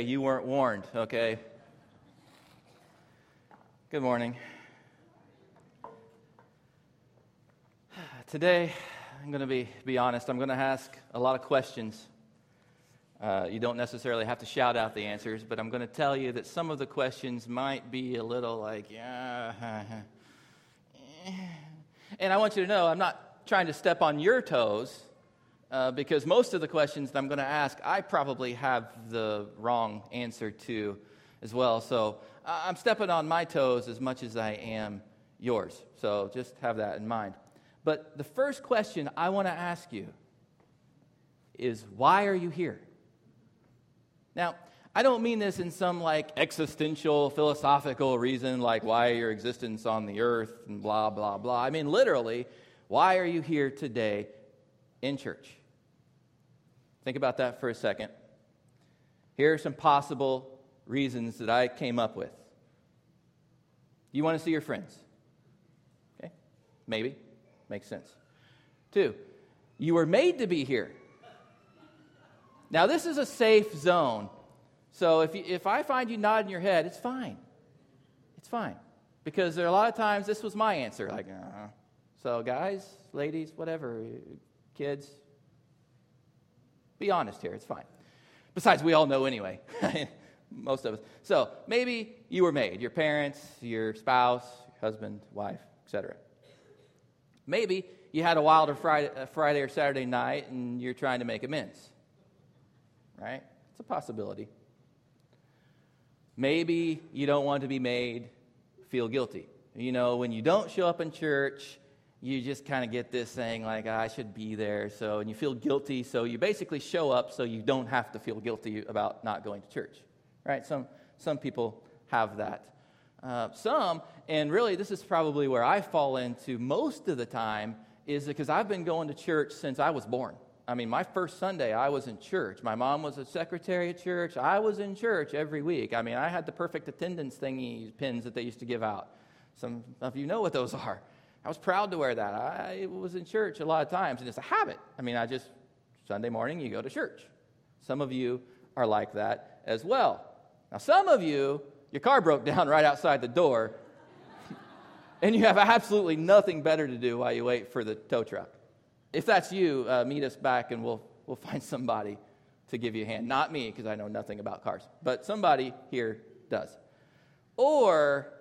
You weren't warned, okay? Good morning. Today, I'm going to be, be honest, I'm going to ask a lot of questions. Uh, you don't necessarily have to shout out the answers, but I'm going to tell you that some of the questions might be a little like, yeah. and I want you to know I'm not trying to step on your toes uh, because most of the questions that I'm going to ask, I probably have the wrong answer to as well. So I'm stepping on my toes as much as I am yours. So just have that in mind. But the first question I want to ask you is why are you here? Now, I don't mean this in some like existential philosophical reason, like why your existence on the earth and blah, blah, blah. I mean, literally, why are you here today in church? Think about that for a second. Here are some possible reasons that I came up with. You want to see your friends? Okay, maybe. Makes sense. Two, you were made to be here. Now, this is a safe zone. So if, you, if I find you nodding your head, it's fine. It's fine. Because there are a lot of times this was my answer. Like, uh-huh. so guys, ladies, whatever, kids, be honest here, it's fine. Besides, we all know anyway, most of us. So maybe you were made, your parents, your spouse, your husband, wife, etc. Maybe you had a wilder Friday, Friday or Saturday night and you're trying to make amends. Right? It's a possibility. Maybe you don't want to be made feel guilty. You know, when you don't show up in church, you just kind of get this saying like i should be there so and you feel guilty so you basically show up so you don't have to feel guilty about not going to church right? Some some people have that. Uh, some and really this is probably where i fall into most of the time is because i've been going to church since i was born. I mean my first sunday i was in church. My mom was a secretary at church. I was in church every week. I mean i had the perfect attendance thingy pins that they used to give out. Some of you know what those are I was proud to wear that. I was in church a lot of times, and it's a habit. I mean, I just, Sunday morning, you go to church. Some of you are like that as well. Now, some of you, your car broke down right outside the door, and you have absolutely nothing better to do while you wait for the tow truck. If that's you, uh, meet us back, and we'll, we'll find somebody to give you a hand. Not me, because I know nothing about cars, but somebody here does. Or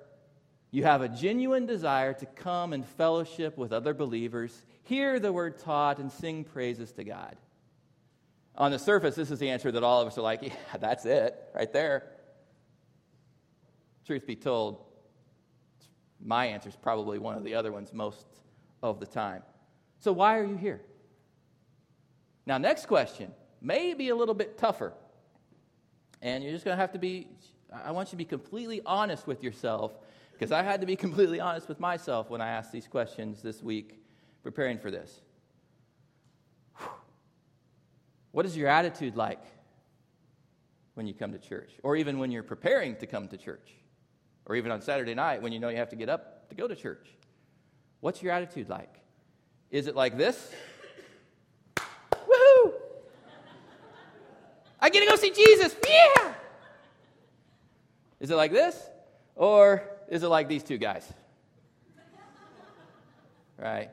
you have a genuine desire to come and fellowship with other believers, hear the word taught, and sing praises to God. On the surface, this is the answer that all of us are like, yeah, that's it, right there. Truth be told, my answer is probably one of the other ones most of the time. So, why are you here? Now, next question may be a little bit tougher. And you're just going to have to be, I want you to be completely honest with yourself because I had to be completely honest with myself when I asked these questions this week preparing for this. What is your attitude like when you come to church? Or even when you're preparing to come to church? Or even on Saturday night when you know you have to get up to go to church? What's your attitude like? Is it like this? Woohoo! I get to go see Jesus! Yeah! Is it like this? Or is it like these two guys? Right?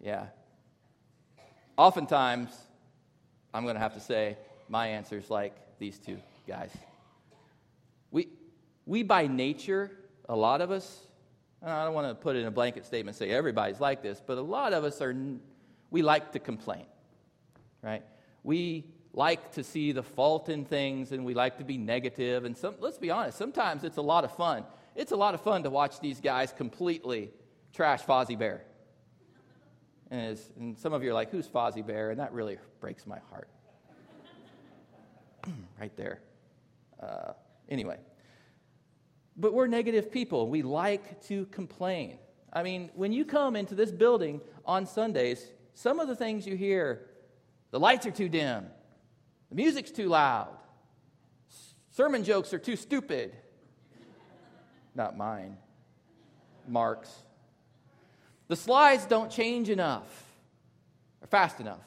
Yeah. Oftentimes, I'm going to have to say my answer is like these two guys. We, we by nature, a lot of us, I don't want to put it in a blanket statement say everybody's like this, but a lot of us are, we like to complain, right? We like to see the fault in things and we like to be negative. And some, let's be honest, sometimes it's a lot of fun it's a lot of fun to watch these guys completely trash Fozzie Bear. And, and some of you are like, who's Fozzie Bear? And that really breaks my heart. right there. Uh, anyway. But we're negative people. We like to complain. I mean, when you come into this building on Sundays, some of the things you hear the lights are too dim, the music's too loud, sermon jokes are too stupid, not mine, Mark's. The slides don't change enough or fast enough.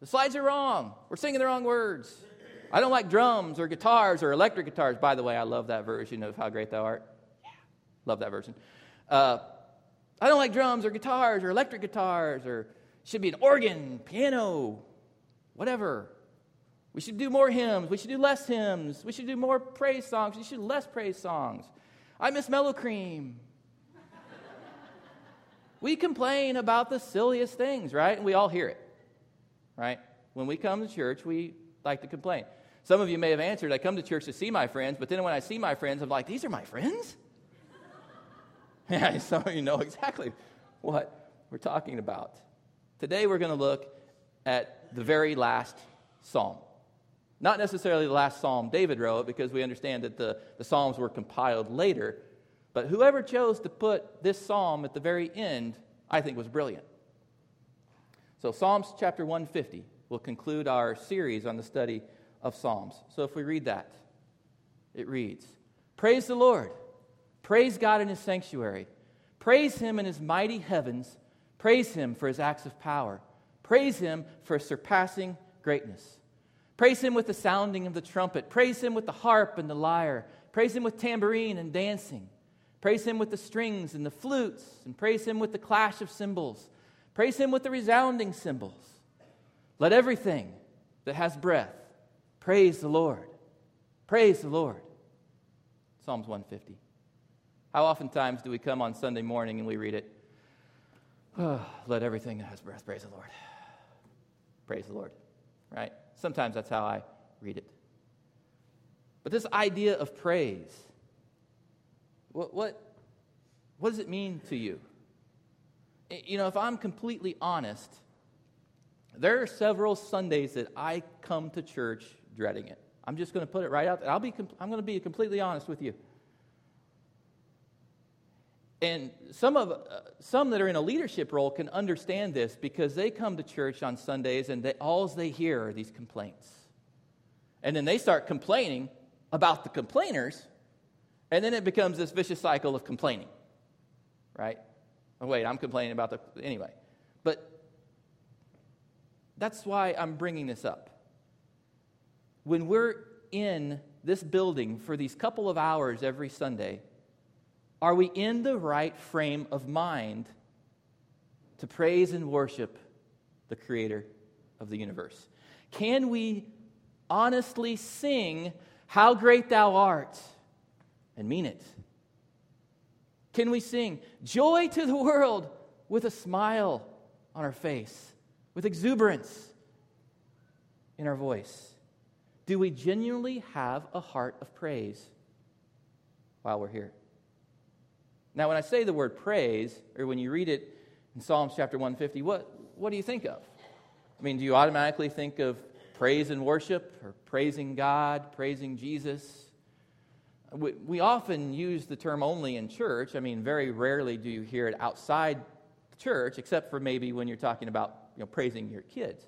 The slides are wrong. We're singing the wrong words. I don't like drums or guitars or electric guitars. By the way, I love that version of How Great Thou Art. Yeah, love that version. Uh, I don't like drums or guitars or electric guitars or should be an organ, piano, whatever. We should do more hymns. We should do less hymns. We should do more praise songs. We should do less praise songs. I miss Mellow Cream. we complain about the silliest things, right? And we all hear it, right? When we come to church, we like to complain. Some of you may have answered, I come to church to see my friends, but then when I see my friends, I'm like, these are my friends? yeah, some of you know exactly what we're talking about. Today we're going to look at the very last psalm. Not necessarily the last psalm David wrote, because we understand that the, the psalms were compiled later. But whoever chose to put this psalm at the very end, I think was brilliant. So, Psalms chapter 150 will conclude our series on the study of Psalms. So, if we read that, it reads Praise the Lord, praise God in his sanctuary, praise him in his mighty heavens, praise him for his acts of power, praise him for surpassing greatness. Praise him with the sounding of the trumpet. Praise him with the harp and the lyre. Praise him with tambourine and dancing. Praise him with the strings and the flutes. And praise him with the clash of cymbals. Praise him with the resounding cymbals. Let everything that has breath praise the Lord. Praise the Lord. Psalms 150. How oftentimes do we come on Sunday morning and we read it? Oh, let everything that has breath praise the Lord. Praise the Lord. Right? Sometimes that's how I read it. But this idea of praise, what, what, what does it mean to you? You know, if I'm completely honest, there are several Sundays that I come to church dreading it. I'm just going to put it right out there. I'll be, I'm going to be completely honest with you. And some, of, uh, some that are in a leadership role can understand this because they come to church on Sundays and they, all they hear are these complaints. And then they start complaining about the complainers, and then it becomes this vicious cycle of complaining, right? Oh, wait, I'm complaining about the. Anyway. But that's why I'm bringing this up. When we're in this building for these couple of hours every Sunday, are we in the right frame of mind to praise and worship the Creator of the universe? Can we honestly sing, How Great Thou Art, and mean it? Can we sing, Joy to the world, with a smile on our face, with exuberance in our voice? Do we genuinely have a heart of praise while we're here? Now, when I say the word praise, or when you read it in Psalms chapter 150, what, what do you think of? I mean, do you automatically think of praise and worship, or praising God, praising Jesus? We, we often use the term only in church. I mean, very rarely do you hear it outside the church, except for maybe when you're talking about you know, praising your kids.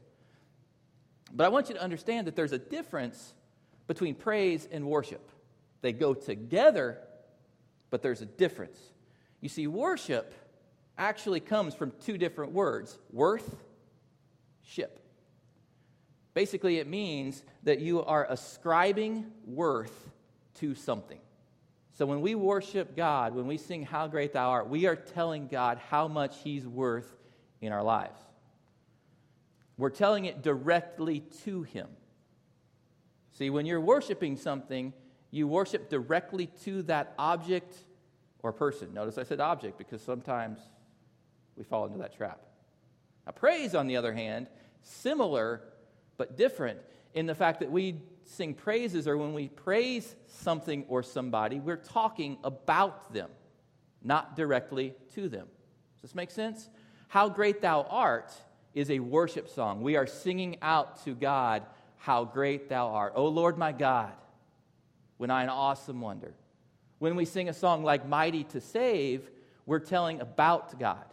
But I want you to understand that there's a difference between praise and worship. They go together, but there's a difference. You see, worship actually comes from two different words worth, ship. Basically, it means that you are ascribing worth to something. So when we worship God, when we sing How Great Thou Art, we are telling God how much He's worth in our lives. We're telling it directly to Him. See, when you're worshiping something, you worship directly to that object or person. Notice I said object because sometimes we fall into that trap. Now, praise, on the other hand, similar but different in the fact that we sing praises or when we praise something or somebody, we're talking about them, not directly to them. Does this make sense? How Great Thou Art is a worship song. We are singing out to God, How great Thou art. O Lord my God, when I an awesome wonder. When we sing a song like Mighty to Save, we're telling about God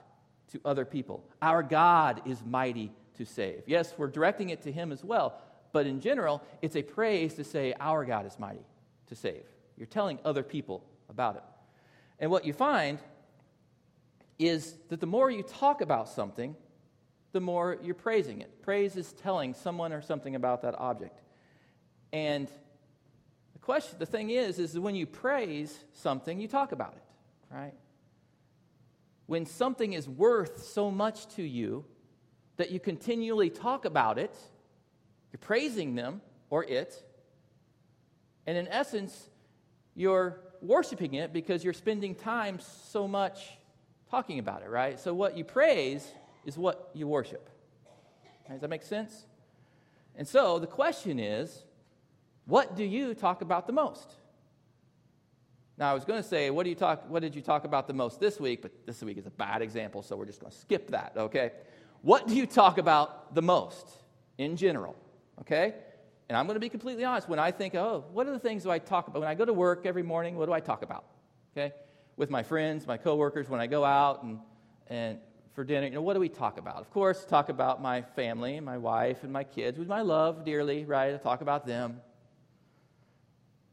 to other people. Our God is mighty to save. Yes, we're directing it to Him as well, but in general, it's a praise to say, Our God is mighty to save. You're telling other people about it. And what you find is that the more you talk about something, the more you're praising it. Praise is telling someone or something about that object. And the question, the thing is, is when you praise something, you talk about it, right? When something is worth so much to you that you continually talk about it, you're praising them or it, and in essence, you're worshiping it because you're spending time so much talking about it, right? So what you praise is what you worship. Does that make sense? And so the question is, what do you talk about the most? Now I was going to say, what do you talk what did you talk about the most this week, but this week is a bad example, so we're just going to skip that, okay? What do you talk about the most in general? Okay? And I'm going to be completely honest. When I think, oh, what are the things do I talk about? When I go to work every morning, what do I talk about? Okay? With my friends, my coworkers, when I go out and, and for dinner, you know, what do we talk about? Of course, talk about my family, my wife, and my kids, which I love dearly, right? I talk about them.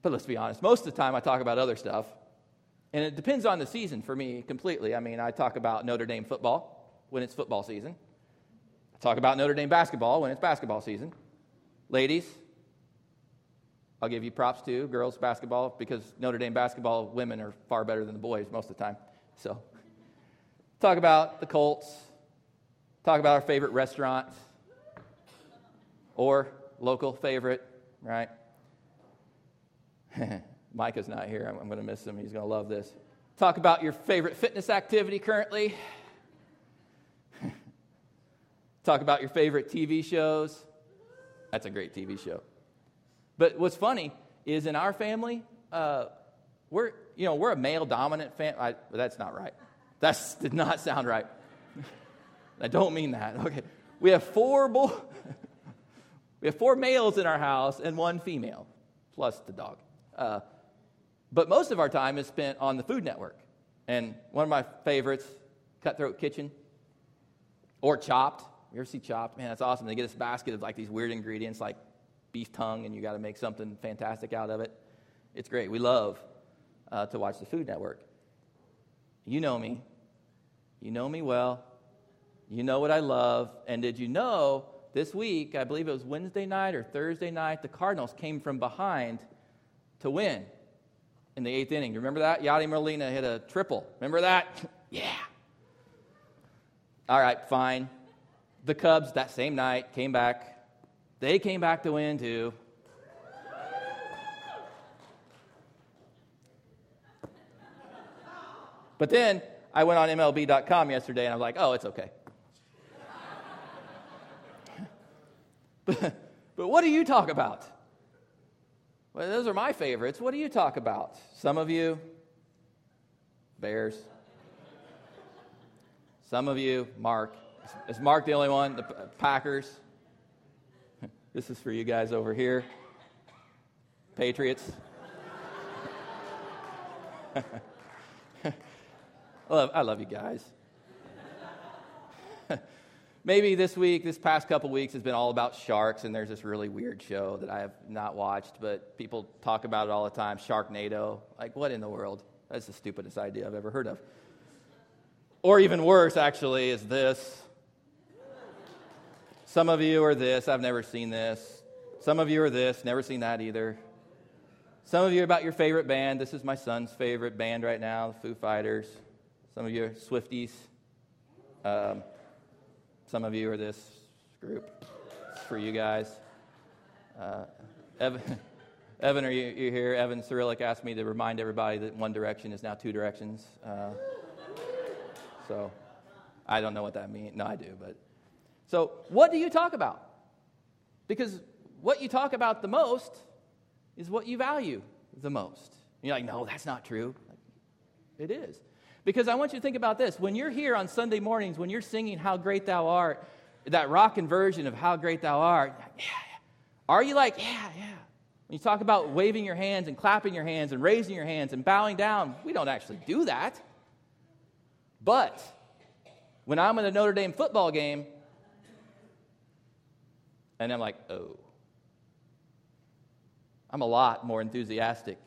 But let's be honest, most of the time I talk about other stuff. And it depends on the season for me completely. I mean, I talk about Notre Dame football when it's football season. I talk about Notre Dame basketball when it's basketball season. Ladies, I'll give you props too, girls basketball, because Notre Dame basketball women are far better than the boys most of the time. So, talk about the Colts, talk about our favorite restaurant or local favorite, right? Micah's not here. I'm, I'm going to miss him. He's going to love this. Talk about your favorite fitness activity currently. talk about your favorite TV shows. That's a great TV show. But what's funny is in our family, uh, we're, you know, we're a male dominant family. That's not right. That did not sound right. I don't mean that. Okay. We have four bo- we have four males in our house and one female, plus the dog. Uh, but most of our time is spent on the Food Network. And one of my favorites, Cutthroat Kitchen or Chopped. You ever see Chopped? Man, that's awesome. They get this basket of like these weird ingredients like beef tongue and you got to make something fantastic out of it. It's great. We love uh, to watch the Food Network. You know me. You know me well. You know what I love. And did you know this week, I believe it was Wednesday night or Thursday night, the Cardinals came from behind to win in the eighth inning. Remember that? Yadi Molina hit a triple. Remember that? yeah. All right, fine. The Cubs that same night came back, they came back to win too. But then I went on MLB.com yesterday and I was like, oh, it's okay. but, but what do you talk about? Well, those are my favorites. What do you talk about? Some of you, Bears. Some of you, Mark. Is Mark the only one? The Packers. This is for you guys over here. Patriots. I, love, I love you guys. Maybe this week, this past couple weeks, has been all about sharks, and there's this really weird show that I have not watched, but people talk about it all the time Sharknado. Like, what in the world? That's the stupidest idea I've ever heard of. Or even worse, actually, is this some of you are this, I've never seen this. Some of you are this, never seen that either. Some of you are about your favorite band. This is my son's favorite band right now, the Foo Fighters. Some of you are Swifties. Um, some of you are this group. It's for you guys. Uh, Evan, Evan, are you you here? Evan Cyrillic asked me to remind everybody that One Direction is now two directions. Uh, so I don't know what that means. No, I do, but so, what do you talk about? Because what you talk about the most is what you value the most. And you're like, no, that's not true. It is. Because I want you to think about this. When you're here on Sunday mornings, when you're singing How Great Thou Art, that rockin' version of How Great Thou Art, yeah, yeah. Are you like, yeah, yeah? When you talk about waving your hands and clapping your hands and raising your hands and bowing down, we don't actually do that. But when I'm at a Notre Dame football game and I'm like, oh. I'm a lot more enthusiastic,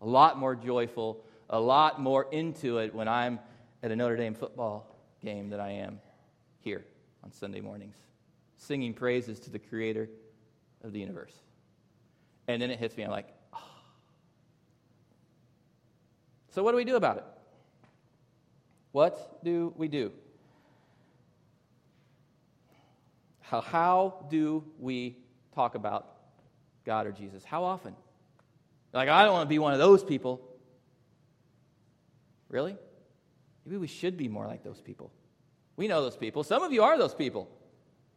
a lot more joyful, a lot more into it when I'm at a Notre Dame football game than I am here on Sunday mornings, singing praises to the creator of the universe. And then it hits me. I'm like, oh. So, what do we do about it? What do we do? How, how do we talk about God or Jesus? How often? Like, I don't want to be one of those people. Really? Maybe we should be more like those people. We know those people. Some of you are those people.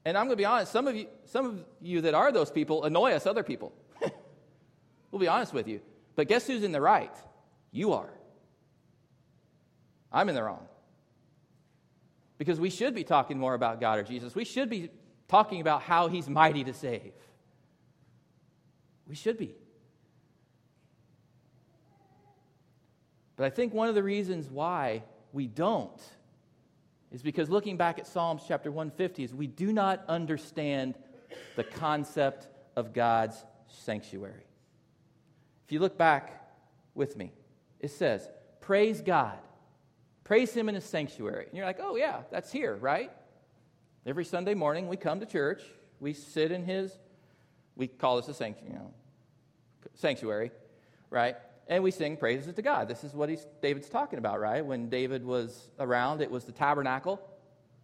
And I'm going to be honest, some of you, some of you that are those people annoy us other people. we'll be honest with you. But guess who's in the right? You are. I'm in the wrong. Because we should be talking more about God or Jesus. We should be talking about how he's mighty to save. We should be. But I think one of the reasons why we don't is because looking back at Psalms chapter 150 is we do not understand the concept of God's sanctuary. If you look back with me, it says, Praise God. Praise Him in His sanctuary. And you're like, oh, yeah, that's here, right? Every Sunday morning we come to church, we sit in his, we call this a sanctuary, you know, sanctuary, right? And we sing praises to God. This is what David's talking about, right? When David was around, it was the tabernacle.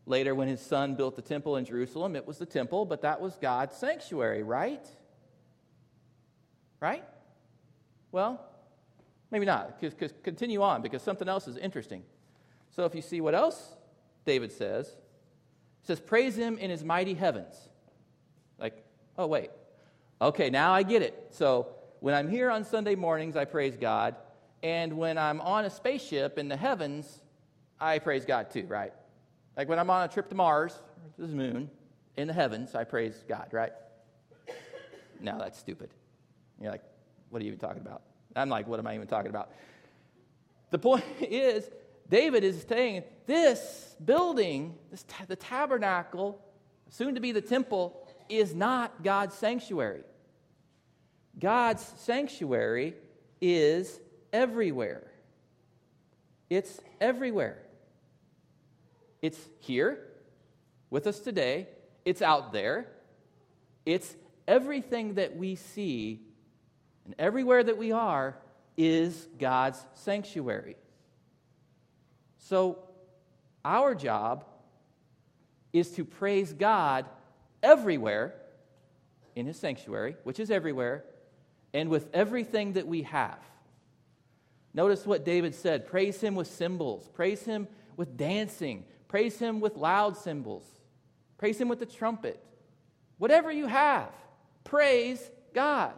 Later, when his son built the temple in Jerusalem, it was the temple, but that was God's sanctuary, right? Right? Well, maybe not, because continue on, because something else is interesting. So if you see what else David says, it says, Praise him in his mighty heavens. Like, oh, wait. Okay, now I get it. So when I'm here on Sunday mornings, I praise God. And when I'm on a spaceship in the heavens, I praise God too, right? Like when I'm on a trip to Mars, to the moon, in the heavens, I praise God, right? No, that's stupid. You're like, what are you even talking about? I'm like, what am I even talking about? The point is, David is saying this building, this ta- the tabernacle, soon to be the temple, is not God's sanctuary. God's sanctuary is everywhere. It's everywhere. It's here with us today, it's out there, it's everything that we see, and everywhere that we are is God's sanctuary. So, our job is to praise God everywhere in His sanctuary, which is everywhere, and with everything that we have. Notice what David said praise Him with cymbals, praise Him with dancing, praise Him with loud cymbals, praise Him with the trumpet. Whatever you have, praise God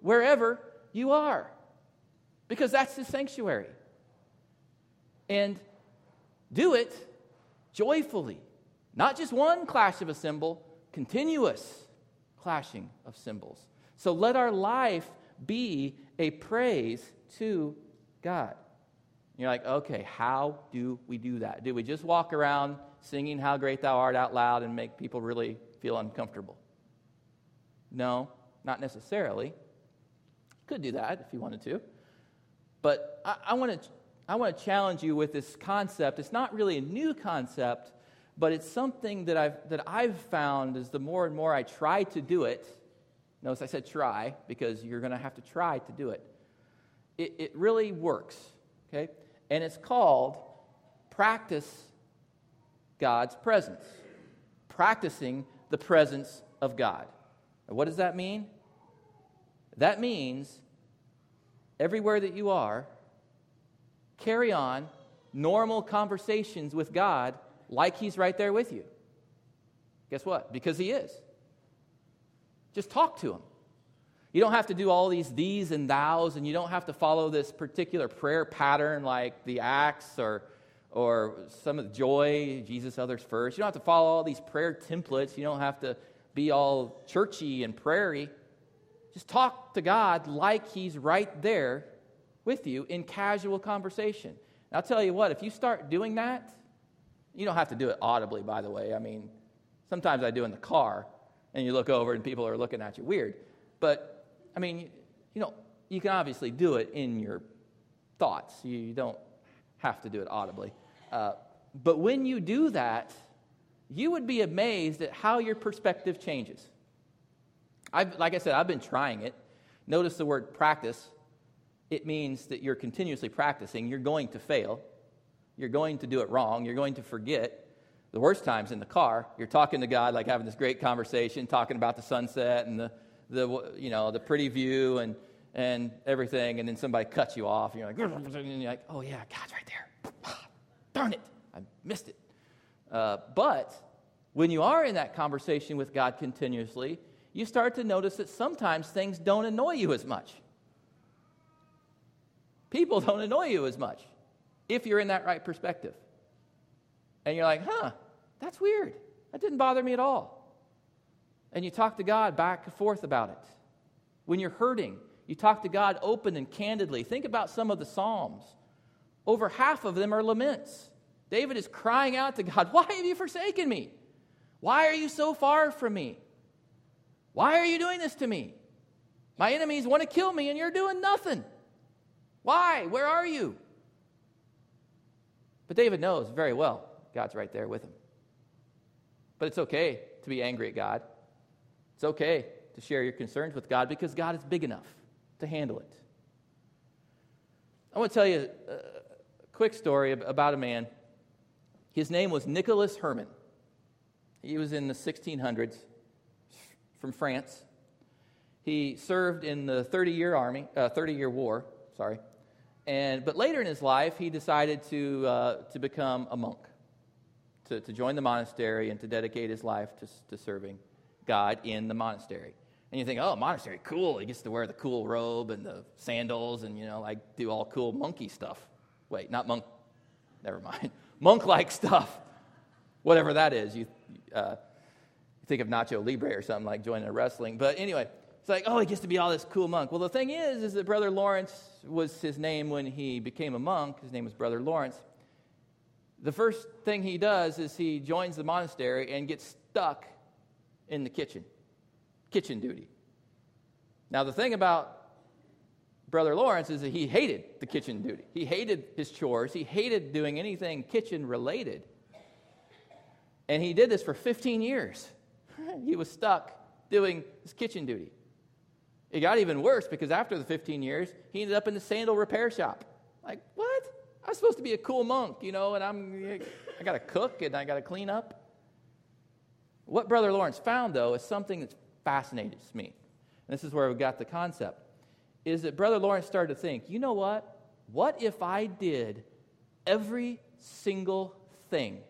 wherever you are, because that's His sanctuary. And do it joyfully. Not just one clash of a cymbal, continuous clashing of cymbals. So let our life be a praise to God. You're like, okay, how do we do that? Do we just walk around singing How Great Thou Art out loud and make people really feel uncomfortable? No, not necessarily. Could do that if you wanted to. But I, I want to I want to challenge you with this concept. It's not really a new concept, but it's something that I've, that I've found is the more and more I try to do it. Notice I said try because you're going to have to try to do it. It, it really works, okay? And it's called practice God's presence. Practicing the presence of God. what does that mean? That means everywhere that you are, carry on normal conversations with God like He's right there with you. Guess what? Because He is. Just talk to Him. You don't have to do all these these and thous, and you don't have to follow this particular prayer pattern like the Acts or, or some of the joy, Jesus, others first. You don't have to follow all these prayer templates. You don't have to be all churchy and prairie. Just talk to God like He's right there with you in casual conversation. And I'll tell you what, if you start doing that, you don't have to do it audibly, by the way. I mean, sometimes I do in the car, and you look over and people are looking at you weird. But, I mean, you know, you can obviously do it in your thoughts. You don't have to do it audibly. Uh, but when you do that, you would be amazed at how your perspective changes. I've, like I said, I've been trying it Notice the word practice. It means that you're continuously practicing. You're going to fail. You're going to do it wrong. You're going to forget. The worst times in the car, you're talking to God, like having this great conversation, talking about the sunset and the, the, you know, the pretty view and, and everything, and then somebody cuts you off, and you're like, and you're like oh, yeah, God's right there. Darn it, I missed it. Uh, but when you are in that conversation with God continuously, you start to notice that sometimes things don't annoy you as much. People don't annoy you as much if you're in that right perspective. And you're like, huh, that's weird. That didn't bother me at all. And you talk to God back and forth about it. When you're hurting, you talk to God open and candidly. Think about some of the Psalms. Over half of them are laments. David is crying out to God, Why have you forsaken me? Why are you so far from me? Why are you doing this to me? My enemies want to kill me and you're doing nothing. Why? Where are you? But David knows very well God's right there with him. But it's okay to be angry at God. It's okay to share your concerns with God because God is big enough to handle it. I want to tell you a quick story about a man. His name was Nicholas Herman. He was in the 1600s from France. He served in the 30 year army, uh, 30 year war, sorry. And, but later in his life, he decided to, uh, to become a monk, to, to join the monastery and to dedicate his life to, to serving God in the monastery. And you think, oh, monastery, cool. He gets to wear the cool robe and the sandals and, you know, like do all cool monkey stuff. Wait, not monk. Never mind. Monk like stuff. Whatever that is. You, uh, think of Nacho Libre or something like joining a wrestling. But anyway, it's like, oh, he gets to be all this cool monk. Well, the thing is, is that Brother Lawrence was his name when he became a monk. His name was Brother Lawrence. The first thing he does is he joins the monastery and gets stuck in the kitchen, kitchen duty. Now, the thing about Brother Lawrence is that he hated the kitchen duty. He hated his chores. He hated doing anything kitchen related. And he did this for 15 years he was stuck doing his kitchen duty. It got even worse because after the 15 years, he ended up in the sandal repair shop. Like, what? I'm supposed to be a cool monk, you know, and I'm I got to cook and I got to clean up. What Brother Lawrence found, though, is something that fascinates me. And this is where we got the concept. Is that Brother Lawrence started to think, you know what? What if I did every single thing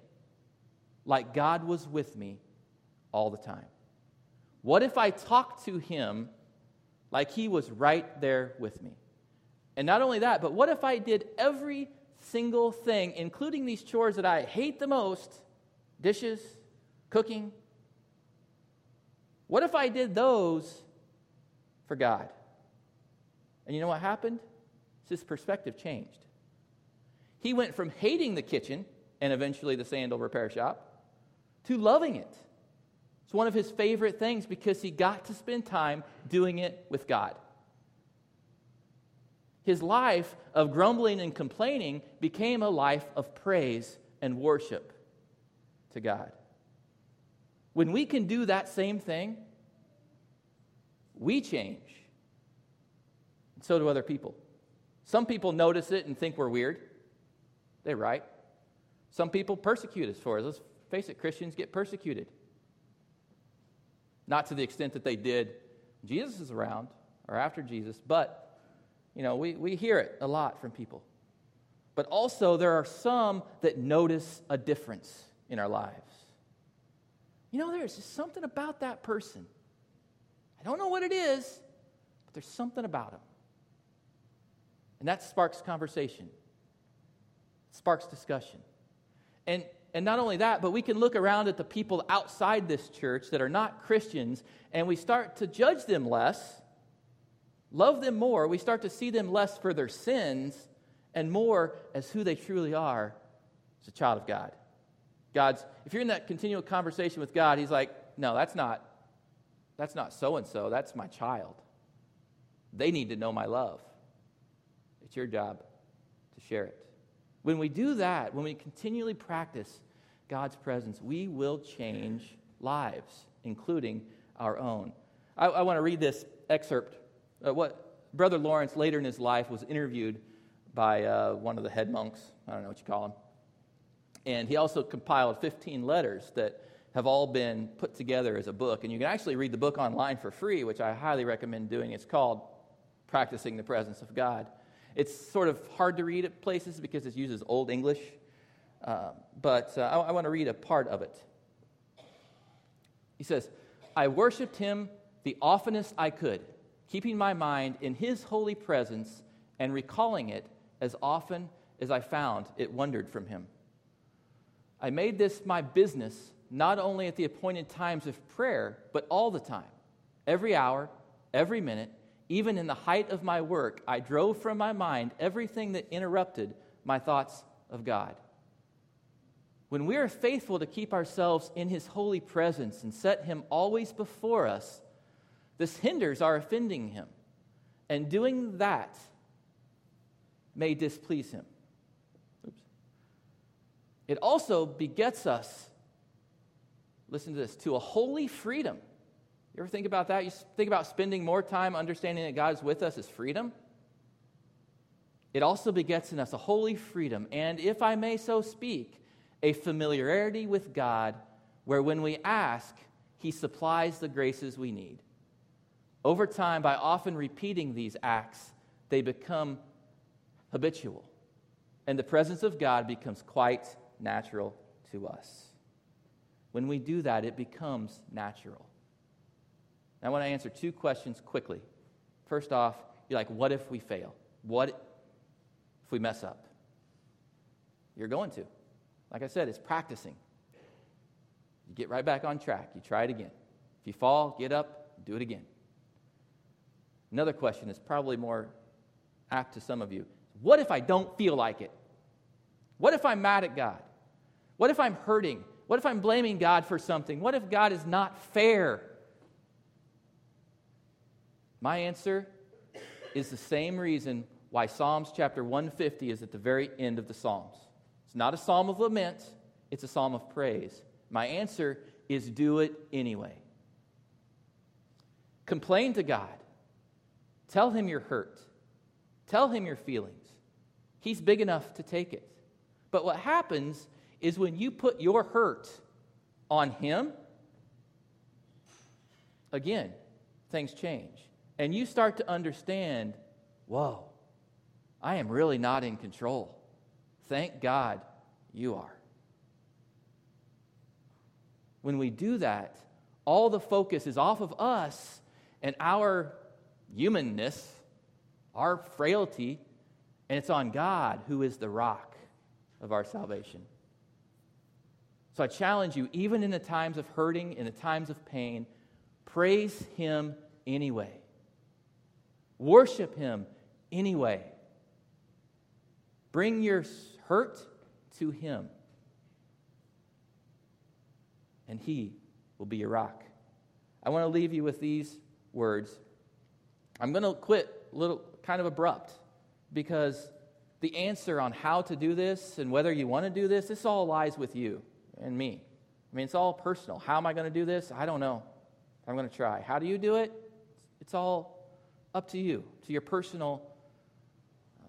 like God was with me all the time? What if I talked to him like he was right there with me? And not only that, but what if I did every single thing, including these chores that I hate the most dishes, cooking? What if I did those for God? And you know what happened? His perspective changed. He went from hating the kitchen and eventually the sandal repair shop to loving it. It's one of his favorite things because he got to spend time doing it with God. His life of grumbling and complaining became a life of praise and worship to God. When we can do that same thing, we change. And so do other people. Some people notice it and think we're weird. They're right. Some people persecute us for it. Let's face it, Christians get persecuted. Not to the extent that they did Jesus is around or after Jesus, but you know, we, we hear it a lot from people. But also there are some that notice a difference in our lives. You know, there's just something about that person. I don't know what it is, but there's something about him. And that sparks conversation. Sparks discussion. And and not only that, but we can look around at the people outside this church that are not Christians and we start to judge them less, love them more. We start to see them less for their sins and more as who they truly are as a child of God. God's, if you're in that continual conversation with God, He's like, no, that's not, that's not so and so, that's my child. They need to know my love. It's your job to share it. When we do that, when we continually practice God's presence, we will change lives, including our own. I, I want to read this excerpt uh, what Brother Lawrence later in his life was interviewed by uh, one of the head monks. I don't know what you call him. And he also compiled 15 letters that have all been put together as a book. And you can actually read the book online for free, which I highly recommend doing. It's called Practicing the Presence of God. It's sort of hard to read at places because it uses Old English, uh, but uh, I, I want to read a part of it. He says, I worshiped him the oftenest I could, keeping my mind in his holy presence and recalling it as often as I found it wandered from him. I made this my business not only at the appointed times of prayer, but all the time. Every hour, every minute, even in the height of my work, I drove from my mind everything that interrupted my thoughts of God. When we are faithful to keep ourselves in His holy presence and set Him always before us, this hinders our offending Him. And doing that may displease Him. Oops. It also begets us, listen to this, to a holy freedom. You ever think about that? You think about spending more time understanding that God is with us as freedom? It also begets in us a holy freedom, and if I may so speak, a familiarity with God where when we ask, He supplies the graces we need. Over time, by often repeating these acts, they become habitual, and the presence of God becomes quite natural to us. When we do that, it becomes natural. I want to answer two questions quickly. First off, you're like, what if we fail? What if we mess up? You're going to. Like I said, it's practicing. You get right back on track. You try it again. If you fall, get up, do it again. Another question is probably more apt to some of you. What if I don't feel like it? What if I'm mad at God? What if I'm hurting? What if I'm blaming God for something? What if God is not fair? My answer is the same reason why Psalms chapter 150 is at the very end of the Psalms. It's not a psalm of lament, it's a psalm of praise. My answer is do it anyway. Complain to God. Tell him you're hurt. Tell him your feelings. He's big enough to take it. But what happens is when you put your hurt on him, again, things change. And you start to understand whoa, I am really not in control. Thank God you are. When we do that, all the focus is off of us and our humanness, our frailty, and it's on God who is the rock of our salvation. So I challenge you, even in the times of hurting, in the times of pain, praise Him anyway. Worship Him anyway. Bring your hurt to Him, and He will be your rock. I want to leave you with these words. I'm going to quit a little kind of abrupt because the answer on how to do this and whether you want to do this, this all lies with you and me. I mean, it's all personal. How am I going to do this? I don't know. I'm going to try. How do you do it? It's all up to you, to your personal, uh,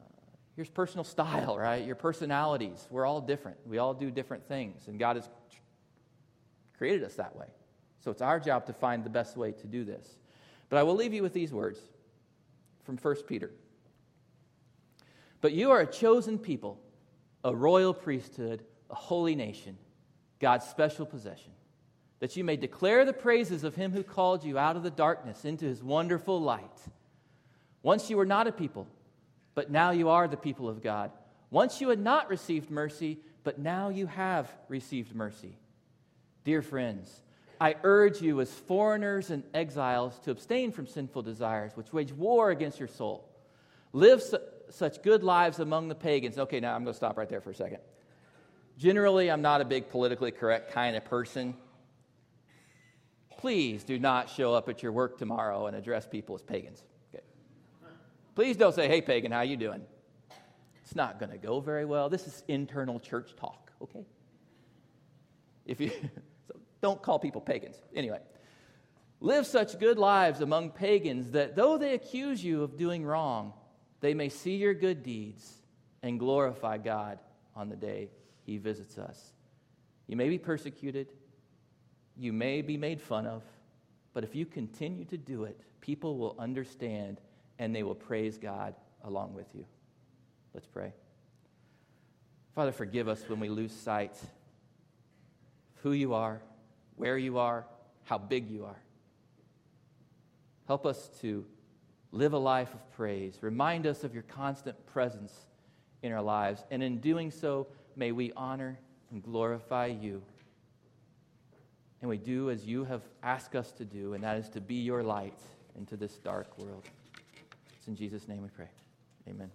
your personal style, right? Your personalities. We're all different. We all do different things, and God has created us that way. So it's our job to find the best way to do this. But I will leave you with these words from 1 Peter. But you are a chosen people, a royal priesthood, a holy nation, God's special possession, that you may declare the praises of him who called you out of the darkness into his wonderful light. Once you were not a people, but now you are the people of God. Once you had not received mercy, but now you have received mercy. Dear friends, I urge you as foreigners and exiles to abstain from sinful desires which wage war against your soul. Live su- such good lives among the pagans. Okay, now I'm going to stop right there for a second. Generally, I'm not a big politically correct kind of person. Please do not show up at your work tomorrow and address people as pagans. Okay. Please don't say, hey, pagan, how you doing? It's not going to go very well. This is internal church talk, okay? If you, don't call people pagans. Anyway, Live such good lives among pagans that though they accuse you of doing wrong, they may see your good deeds and glorify God on the day he visits us. You may be persecuted, you may be made fun of, but if you continue to do it, people will understand and they will praise God along with you. Let's pray. Father, forgive us when we lose sight of who you are, where you are, how big you are. Help us to live a life of praise. Remind us of your constant presence in our lives. And in doing so, may we honor and glorify you. And we do as you have asked us to do, and that is to be your light into this dark world. It's in Jesus' name we pray. Amen.